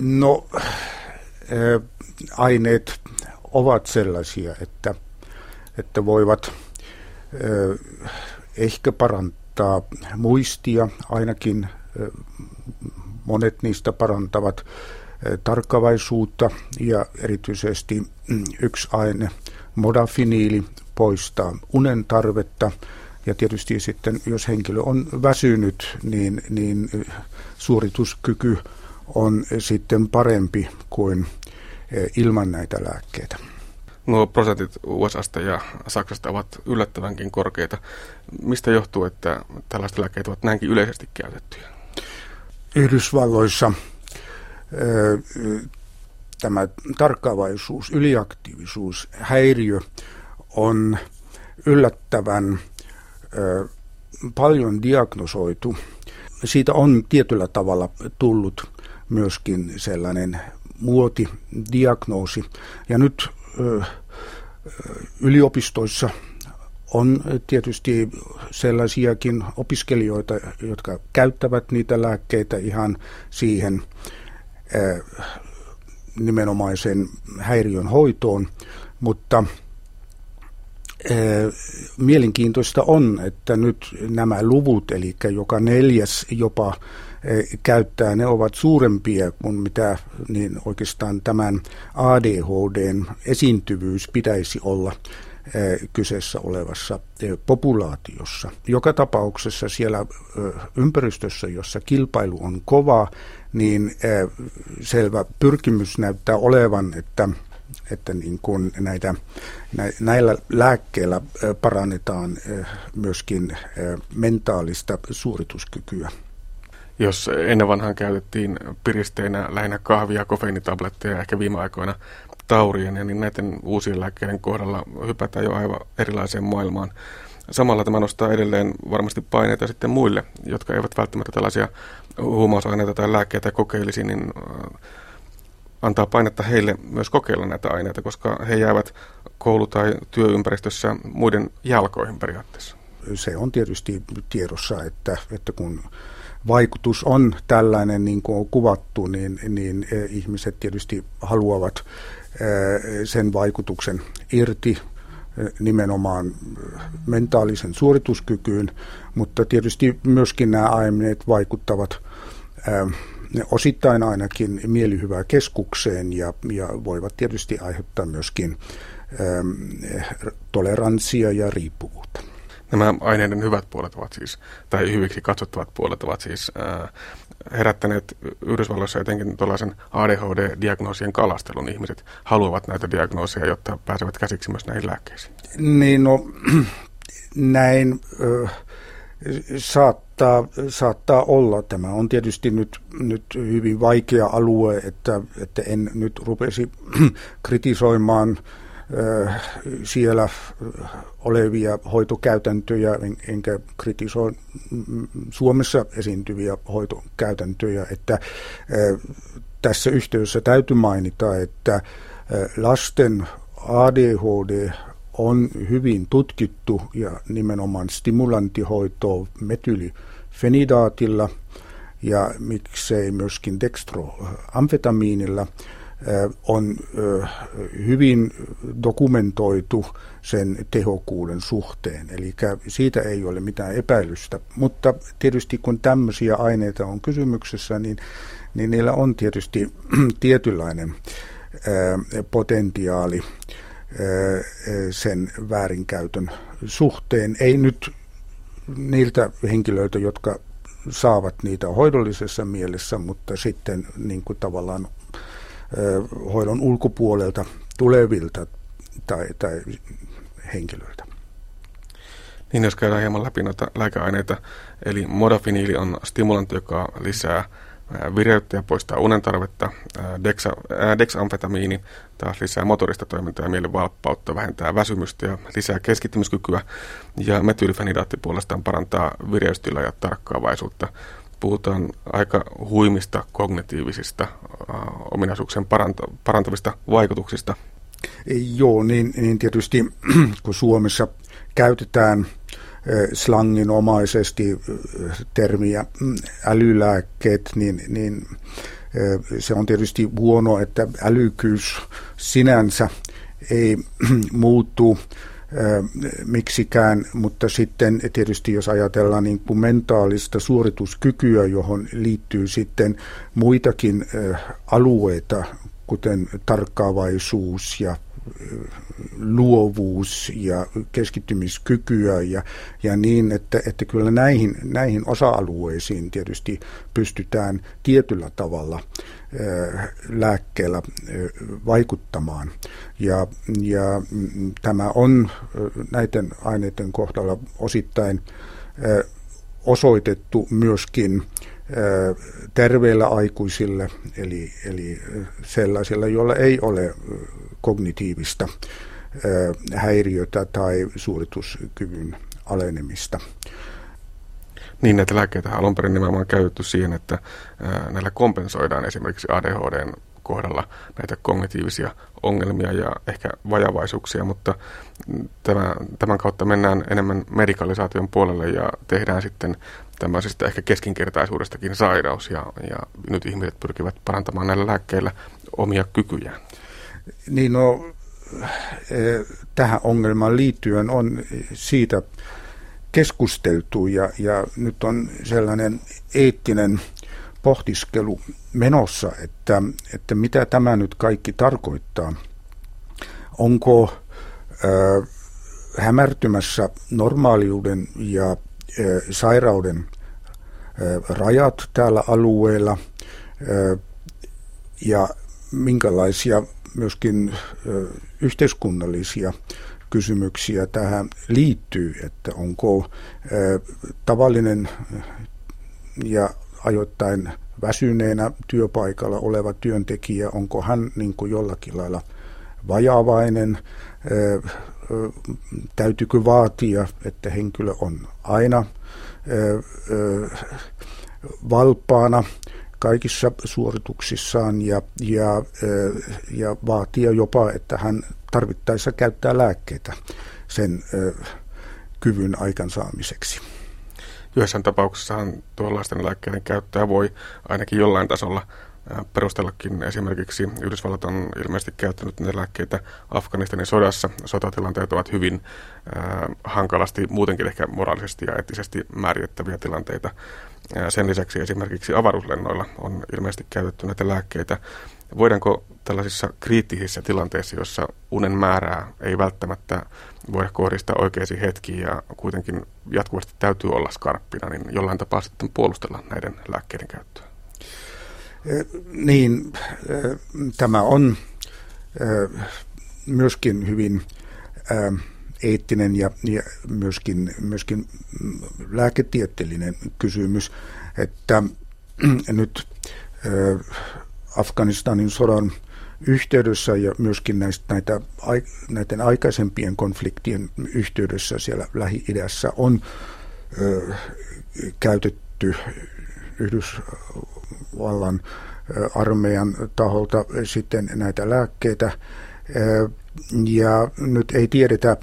No, aineet ovat sellaisia, että, että voivat ehkä parantaa muistia, ainakin monet niistä parantavat tarkkavaisuutta ja erityisesti mm, yksi aine, modafiniili, poistaa unen tarvetta. Ja tietysti sitten, jos henkilö on väsynyt, niin, niin suorituskyky on sitten parempi kuin ilman näitä lääkkeitä. Nuo prosentit USAsta ja Saksasta ovat yllättävänkin korkeita. Mistä johtuu, että tällaiset lääkkeet ovat näinkin yleisesti käytettyjä? Yhdysvalloissa tämä tarkkaavaisuus, yliaktiivisuus, häiriö on yllättävän paljon diagnosoitu. Siitä on tietyllä tavalla tullut myöskin sellainen muotidiagnoosi. Ja nyt yliopistoissa on tietysti sellaisiakin opiskelijoita, jotka käyttävät niitä lääkkeitä ihan siihen nimenomaisen häiriön hoitoon, mutta mielenkiintoista on, että nyt nämä luvut, eli joka neljäs jopa käyttää, ne ovat suurempia kuin mitä niin oikeastaan tämän ADHDn esiintyvyys pitäisi olla kyseessä olevassa populaatiossa. Joka tapauksessa siellä ympäristössä, jossa kilpailu on kova, niin selvä pyrkimys näyttää olevan, että että niin kuin näitä, näillä lääkkeillä parannetaan myöskin mentaalista suorituskykyä. Jos ennen vanhaan käytettiin piristeinä lähinnä kahvia, kofeiinitabletteja ja ehkä viime aikoina taurien, niin näiden uusien lääkkeiden kohdalla hypätään jo aivan erilaiseen maailmaan. Samalla tämä nostaa edelleen varmasti paineita sitten muille, jotka eivät välttämättä tällaisia huumausaineita tai lääkkeitä kokeilisi, niin äh, antaa painetta heille myös kokeilla näitä aineita, koska he jäävät koulu- tai työympäristössä muiden jalkoihin periaatteessa. Se on tietysti tiedossa, että, että kun vaikutus on tällainen, niin kuin on kuvattu, niin, niin eh, ihmiset tietysti haluavat eh, sen vaikutuksen irti eh, nimenomaan mentaalisen suorituskykyyn, mutta tietysti myöskin nämä aineet vaikuttavat osittain ainakin mielihyvää keskukseen ja, ja voivat tietysti aiheuttaa myöskin toleranssia ja riippuvuutta. Nämä aineiden hyvät puolet ovat siis, tai hyviksi katsottavat puolet ovat siis herättäneet Yhdysvalloissa etenkin tuollaisen ADHD-diagnoosien kalastelun. Ihmiset haluavat näitä diagnooseja, jotta pääsevät käsiksi myös näihin lääkkeisiin. Niin, no näin äh, saattaa, saattaa olla. Tämä on tietysti nyt, nyt hyvin vaikea alue, että, että en nyt rupesi kritisoimaan siellä olevia hoitokäytäntöjä, en, enkä kritisoi Suomessa esiintyviä hoitokäytäntöjä, että tässä yhteydessä täytyy mainita, että lasten ADHD on hyvin tutkittu ja nimenomaan stimulanttihoitoa metylifenidaatilla ja miksei myöskin dextroamfetamiinilla on hyvin dokumentoitu sen tehokkuuden suhteen. Eli siitä ei ole mitään epäilystä. Mutta tietysti kun tämmöisiä aineita on kysymyksessä, niin, niin niillä on tietysti tietynlainen potentiaali sen väärinkäytön suhteen. Ei nyt niiltä henkilöitä, jotka saavat niitä hoidollisessa mielessä, mutta sitten niin kuin tavallaan hoidon ulkopuolelta tulevilta tai, tai henkilöiltä. Niin, jos käydään hieman läpi noita lääkeaineita, eli modafiniili on stimulantti, joka lisää vireyttä ja poistaa unen tarvetta. Dexa, dexamfetamiini taas lisää motorista toimintaa ja mielen valppautta, vähentää väsymystä ja lisää keskittymiskykyä. Ja metylfenidaatti puolestaan parantaa vireystila ja tarkkaavaisuutta. Puhutaan aika huimista kognitiivisista äh, ominaisuuksien paranta- parantavista vaikutuksista. Joo, niin, niin tietysti kun Suomessa käytetään slanginomaisesti termiä mm, älylääkkeet, niin, niin Se on tietysti huono, että älykyys sinänsä ei muuttu miksikään, mutta sitten tietysti jos ajatellaan niin kuin mentaalista suorituskykyä, johon liittyy sitten muitakin alueita, kuten tarkkaavaisuus ja luovuus ja keskittymiskykyä ja, ja niin, että, että kyllä näihin, näihin osa-alueisiin tietysti pystytään tietyllä tavalla lääkkeellä vaikuttamaan. Ja, ja mm, tämä on näiden aineiden kohdalla osittain osoitettu myöskin terveillä aikuisille, eli, eli sellaisilla, joilla ei ole kognitiivista häiriötä tai suorituskyvyn alenemista. Niin, näitä lääkkeitä alun perin nimenomaan käytetty siihen, että näillä kompensoidaan esimerkiksi ADHDn kohdalla näitä kognitiivisia ongelmia ja ehkä vajavaisuuksia, mutta tämän, kautta mennään enemmän medikalisaation puolelle ja tehdään sitten tämmöisestä ehkä keskinkertaisuudestakin sairaus ja, ja nyt ihmiset pyrkivät parantamaan näillä lääkkeillä omia kykyjään. Niin no, tähän ongelmaan liittyen on siitä keskusteltu ja, ja nyt on sellainen eettinen pohdiskelu menossa, että, että mitä tämä nyt kaikki tarkoittaa. Onko ö, hämärtymässä normaaliuden ja ö, sairauden ö, rajat täällä alueella ö, ja minkälaisia myöskin ö, yhteiskunnallisia kysymyksiä tähän liittyy, että onko ö, tavallinen ja ajoittain väsyneenä työpaikalla oleva työntekijä, onko hän niin kuin jollakin lailla vajavainen, täytyykö vaatia, että henkilö on aina valppaana kaikissa suorituksissaan ja, ja, ja vaatia jopa, että hän tarvittaessa käyttää lääkkeitä sen kyvyn aikansaamiseksi. Joissain tapauksessahan tuollaisten lääkkeiden käyttöä voi ainakin jollain tasolla perustellakin. Esimerkiksi Yhdysvallat on ilmeisesti käyttänyt näitä lääkkeitä Afganistanin sodassa. Sotatilanteet ovat hyvin äh, hankalasti, muutenkin ehkä moraalisesti ja eettisesti määritettäviä tilanteita. Sen lisäksi esimerkiksi avaruuslennoilla on ilmeisesti käytetty näitä lääkkeitä. Voidaanko tällaisissa kriittisissä tilanteissa, jossa unen määrää ei välttämättä voida kohdistaa oikeisiin hetkiin ja kuitenkin jatkuvasti täytyy olla skarppina, niin jollain tapaa sitten puolustella näiden lääkkeiden käyttöä? Niin, tämä on myöskin hyvin eettinen ja, ja myöskin, myöskin lääketieteellinen kysymys, että nyt Afganistanin sodan yhteydessä ja myöskin näistä, näitä, näiden aikaisempien konfliktien yhteydessä siellä Lähi-idässä on ö, käytetty Yhdysvallan armeijan taholta sitten näitä lääkkeitä. Ja nyt ei tiedetä,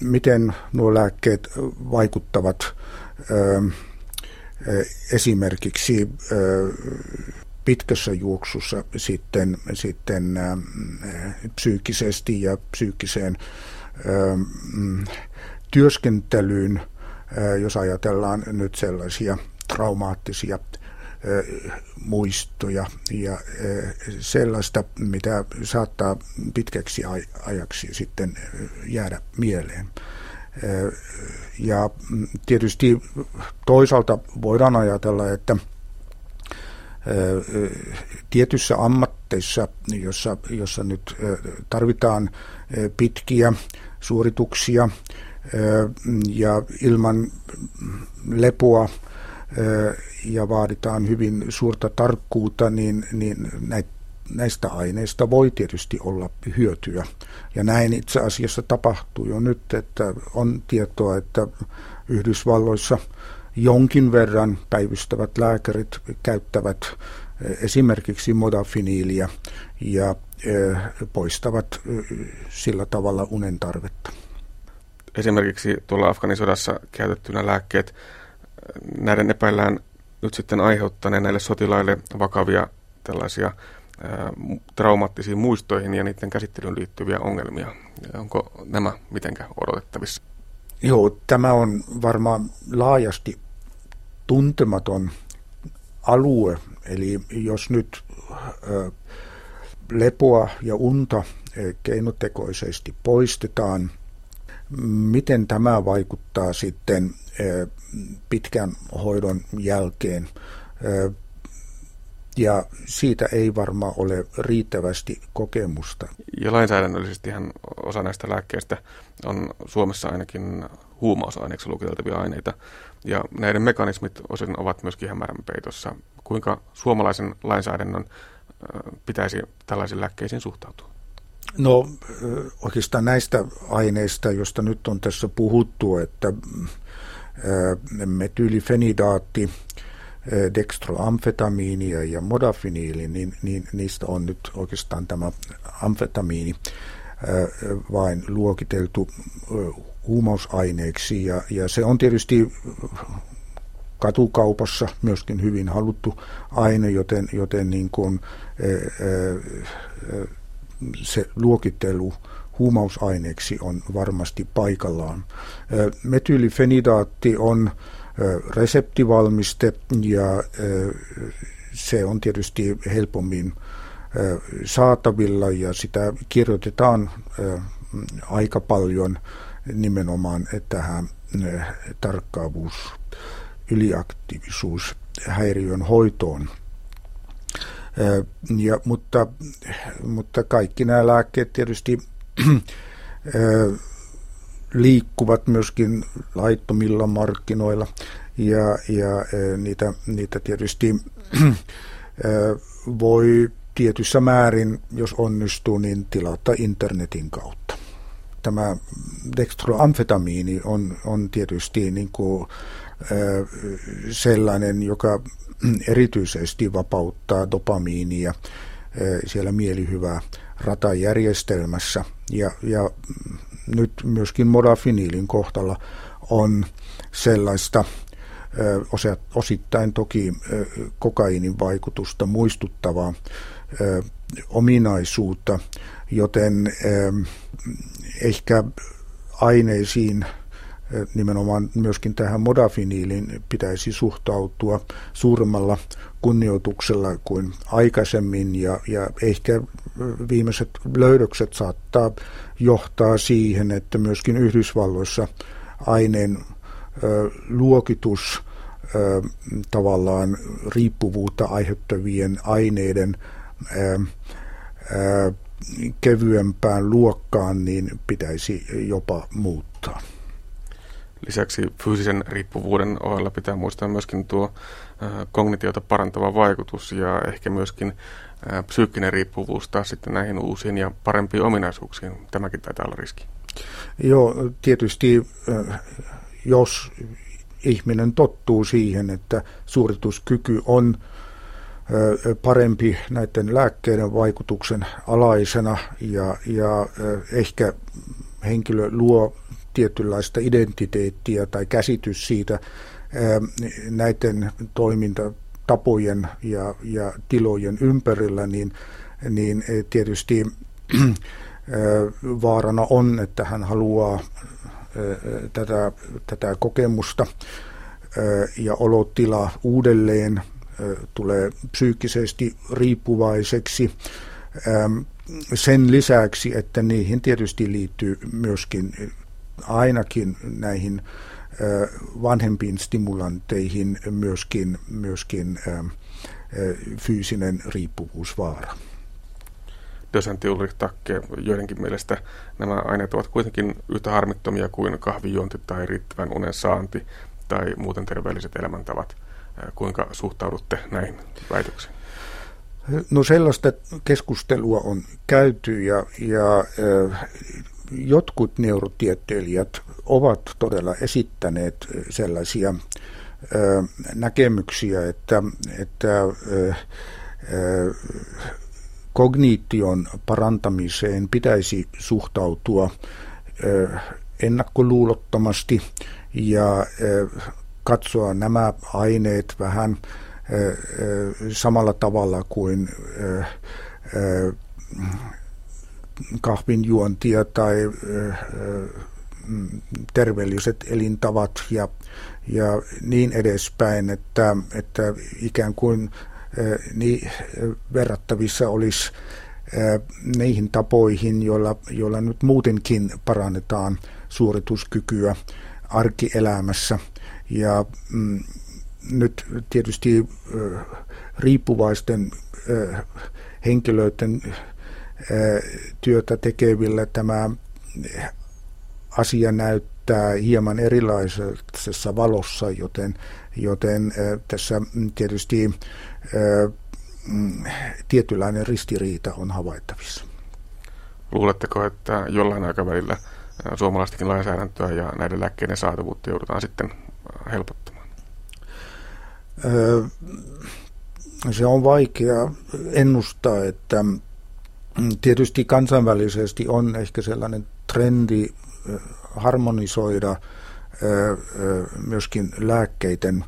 miten nuo lääkkeet vaikuttavat esimerkiksi pitkässä juoksussa sitten, sitten psyykkisesti ja psyykkiseen äh, työskentelyyn, jos ajatellaan nyt sellaisia traumaattisia muistoja ja sellaista, mitä saattaa pitkäksi ajaksi sitten jäädä mieleen. Ja mm, tietysti toisaalta voidaan ajatella, että tietyssä ammatteissa, jossa, jossa nyt tarvitaan pitkiä suorituksia ja ilman lepoa ja vaaditaan hyvin suurta tarkkuutta, niin, niin näistä aineista voi tietysti olla hyötyä. Ja näin itse asiassa tapahtuu jo nyt, että on tietoa, että Yhdysvalloissa – jonkin verran päivystävät lääkärit käyttävät esimerkiksi modafiniilia ja poistavat sillä tavalla unen tarvetta. Esimerkiksi tuolla Afganisodassa käytettynä lääkkeet, näiden epäillään nyt sitten aiheuttaneen näille sotilaille vakavia tällaisia traumaattisiin muistoihin ja niiden käsittelyyn liittyviä ongelmia. Onko nämä mitenkään odotettavissa? Joo, tämä on varmaan laajasti tuntematon alue. Eli jos nyt lepoa ja unta keinotekoisesti poistetaan, miten tämä vaikuttaa sitten pitkän hoidon jälkeen ja siitä ei varmaan ole riittävästi kokemusta. Ja lainsäädännöllisesti osa näistä lääkkeistä on Suomessa ainakin huumausaineeksi lukiteltavia aineita, ja näiden mekanismit osin ovat myöskin hämärän peitossa. Kuinka suomalaisen lainsäädännön pitäisi tällaisiin lääkkeisiin suhtautua? No oikeastaan näistä aineista, joista nyt on tässä puhuttu, että metyylifenidaatti, dextroamfetamiinia ja modafiniili, niin, niin niistä on nyt oikeastaan tämä amfetamiini vain luokiteltu huumausaineeksi. Ja, ja se on tietysti katukaupassa myöskin hyvin haluttu aine, joten, joten niin kuin, se luokittelu huumausaineeksi on varmasti paikallaan. Metyylifenidaatti on reseptivalmiste ja se on tietysti helpommin saatavilla ja sitä kirjoitetaan aika paljon nimenomaan tähän tarkkaavuus, yliaktiivisuus häiriön hoitoon. Ja, mutta, mutta kaikki nämä lääkkeet tietysti liikkuvat myöskin laittomilla markkinoilla ja, ja niitä, niitä tietysti voi tietyssä määrin, jos onnistuu, niin tilata internetin kautta. Tämä dextroamfetamiini on, on tietysti niin kuin, sellainen, joka erityisesti vapauttaa dopamiinia siellä mielihyvää ratajärjestelmässä. Ja, ja nyt myöskin modafiniilin kohtalla on sellaista osittain toki kokainin vaikutusta muistuttavaa ominaisuutta, joten ehkä aineisiin nimenomaan myöskin tähän modafiniiliin pitäisi suhtautua suuremmalla kunnioituksella kuin aikaisemmin ja, ja ehkä viimeiset löydökset saattaa johtaa siihen, että myöskin Yhdysvalloissa aineen luokitus tavallaan riippuvuutta aiheuttavien aineiden kevyempään luokkaan niin pitäisi jopa muuttaa. Lisäksi fyysisen riippuvuuden ohella pitää muistaa myöskin tuo kognitiota parantava vaikutus ja ehkä myöskin psyykkinen riippuvuus taas sitten näihin uusiin ja parempiin ominaisuuksiin. Tämäkin taitaa olla riski. Joo, tietysti jos ihminen tottuu siihen, että suorituskyky on parempi näiden lääkkeiden vaikutuksen alaisena ja, ja ehkä henkilö luo tietynlaista identiteettiä tai käsitys siitä näiden toimintatapojen ja, ja tilojen ympärillä, niin, niin tietysti vaarana on, että hän haluaa tätä, tätä kokemusta ja olotilaa uudelleen, tulee psyykkisesti riippuvaiseksi. Sen lisäksi, että niihin tietysti liittyy myöskin ainakin näihin vanhempiin stimulanteihin myöskin, myöskin fyysinen riippuvuusvaara. Dosentti Ulrich Takke, joidenkin mielestä nämä aineet ovat kuitenkin yhtä harmittomia kuin kahvijuonti tai riittävän unen saanti tai muuten terveelliset elämäntavat. Kuinka suhtaudutte näihin väitöksiin? No sellaista keskustelua on käyty ja, ja jotkut neurotieteilijät ovat todella esittäneet sellaisia näkemyksiä, että, että kogniition parantamiseen pitäisi suhtautua ennakkoluulottomasti ja katsoa nämä aineet vähän samalla tavalla kuin kahvinjuontia tai terveelliset elintavat ja, ja niin edespäin, että, että ikään kuin niin verrattavissa olisi niihin tapoihin, joilla, joilla nyt muutenkin parannetaan suorituskykyä arkielämässä. Ja mm, nyt tietysti riippuvaisten henkilöiden työtä tekevillä tämä asia näyttää hieman erilaisessa valossa, joten, joten tässä tietysti mm, tietynlainen ristiriita on havaittavissa. Luuletteko, että jollain aikavälillä suomalaistakin lainsäädäntöä ja näiden lääkkeiden saatavuutta joudutaan sitten helpottamaan? Se on vaikea ennustaa, että tietysti kansainvälisesti on ehkä sellainen trendi harmonisoida myöskin lääkkeiden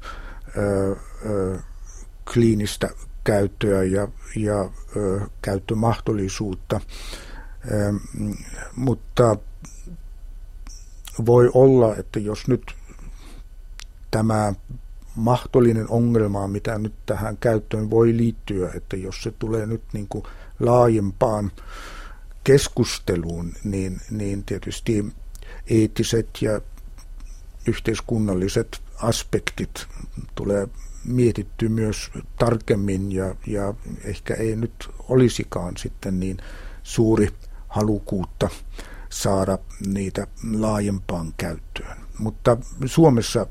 kliinistä käyttöä ja, ja käyttömahdollisuutta, mutta voi olla, että jos nyt tämä mahdollinen ongelma, mitä nyt tähän käyttöön voi liittyä, että jos se tulee nyt niin kuin laajempaan keskusteluun, niin, niin tietysti eettiset ja yhteiskunnalliset aspektit tulee mietitty myös tarkemmin ja, ja ehkä ei nyt olisikaan sitten niin suuri halukkuutta saada niitä laajempaan käyttöön. Mutta Suomessa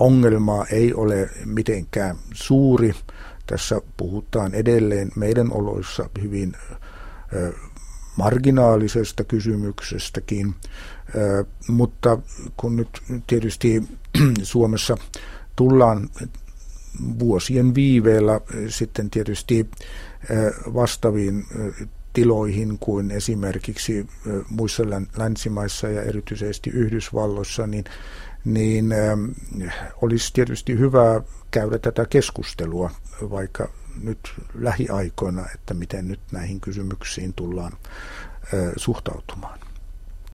ongelma ei ole mitenkään suuri. Tässä puhutaan edelleen meidän oloissa hyvin marginaalisesta kysymyksestäkin, mutta kun nyt tietysti Suomessa tullaan vuosien viiveellä sitten tietysti vastaaviin tiloihin kuin esimerkiksi muissa länsimaissa ja erityisesti Yhdysvalloissa, niin, niin olisi tietysti hyvä käydä tätä keskustelua vaikka nyt lähiaikoina, että miten nyt näihin kysymyksiin tullaan suhtautumaan.